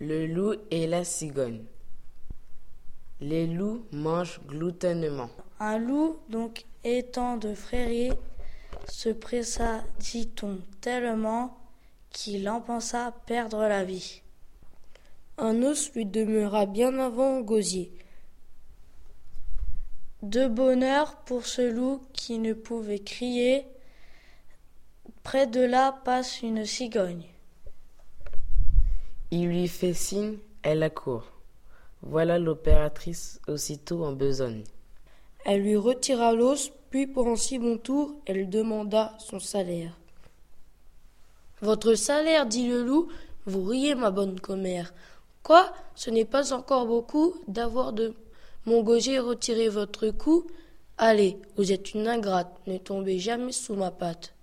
loup et la cigogne. Les loups mangent gloutonnement. Un loup, donc étant de frérie, se pressa, dit-on, tellement qu'il en pensa perdre la vie? Un os lui demeura bien avant gosier. De bonheur pour ce loup qui ne pouvait crier. Près de là passe une cigogne. Il lui fait signe, elle accourt. Voilà l'opératrice aussitôt en besogne. Elle lui retira l'os, puis pour un si bon tour, elle demanda son salaire. Votre salaire, dit le loup, vous riez, ma bonne commère. Quoi Ce n'est pas encore beaucoup d'avoir de mon gosier retiré votre cou? Allez, vous êtes une ingrate, ne tombez jamais sous ma patte.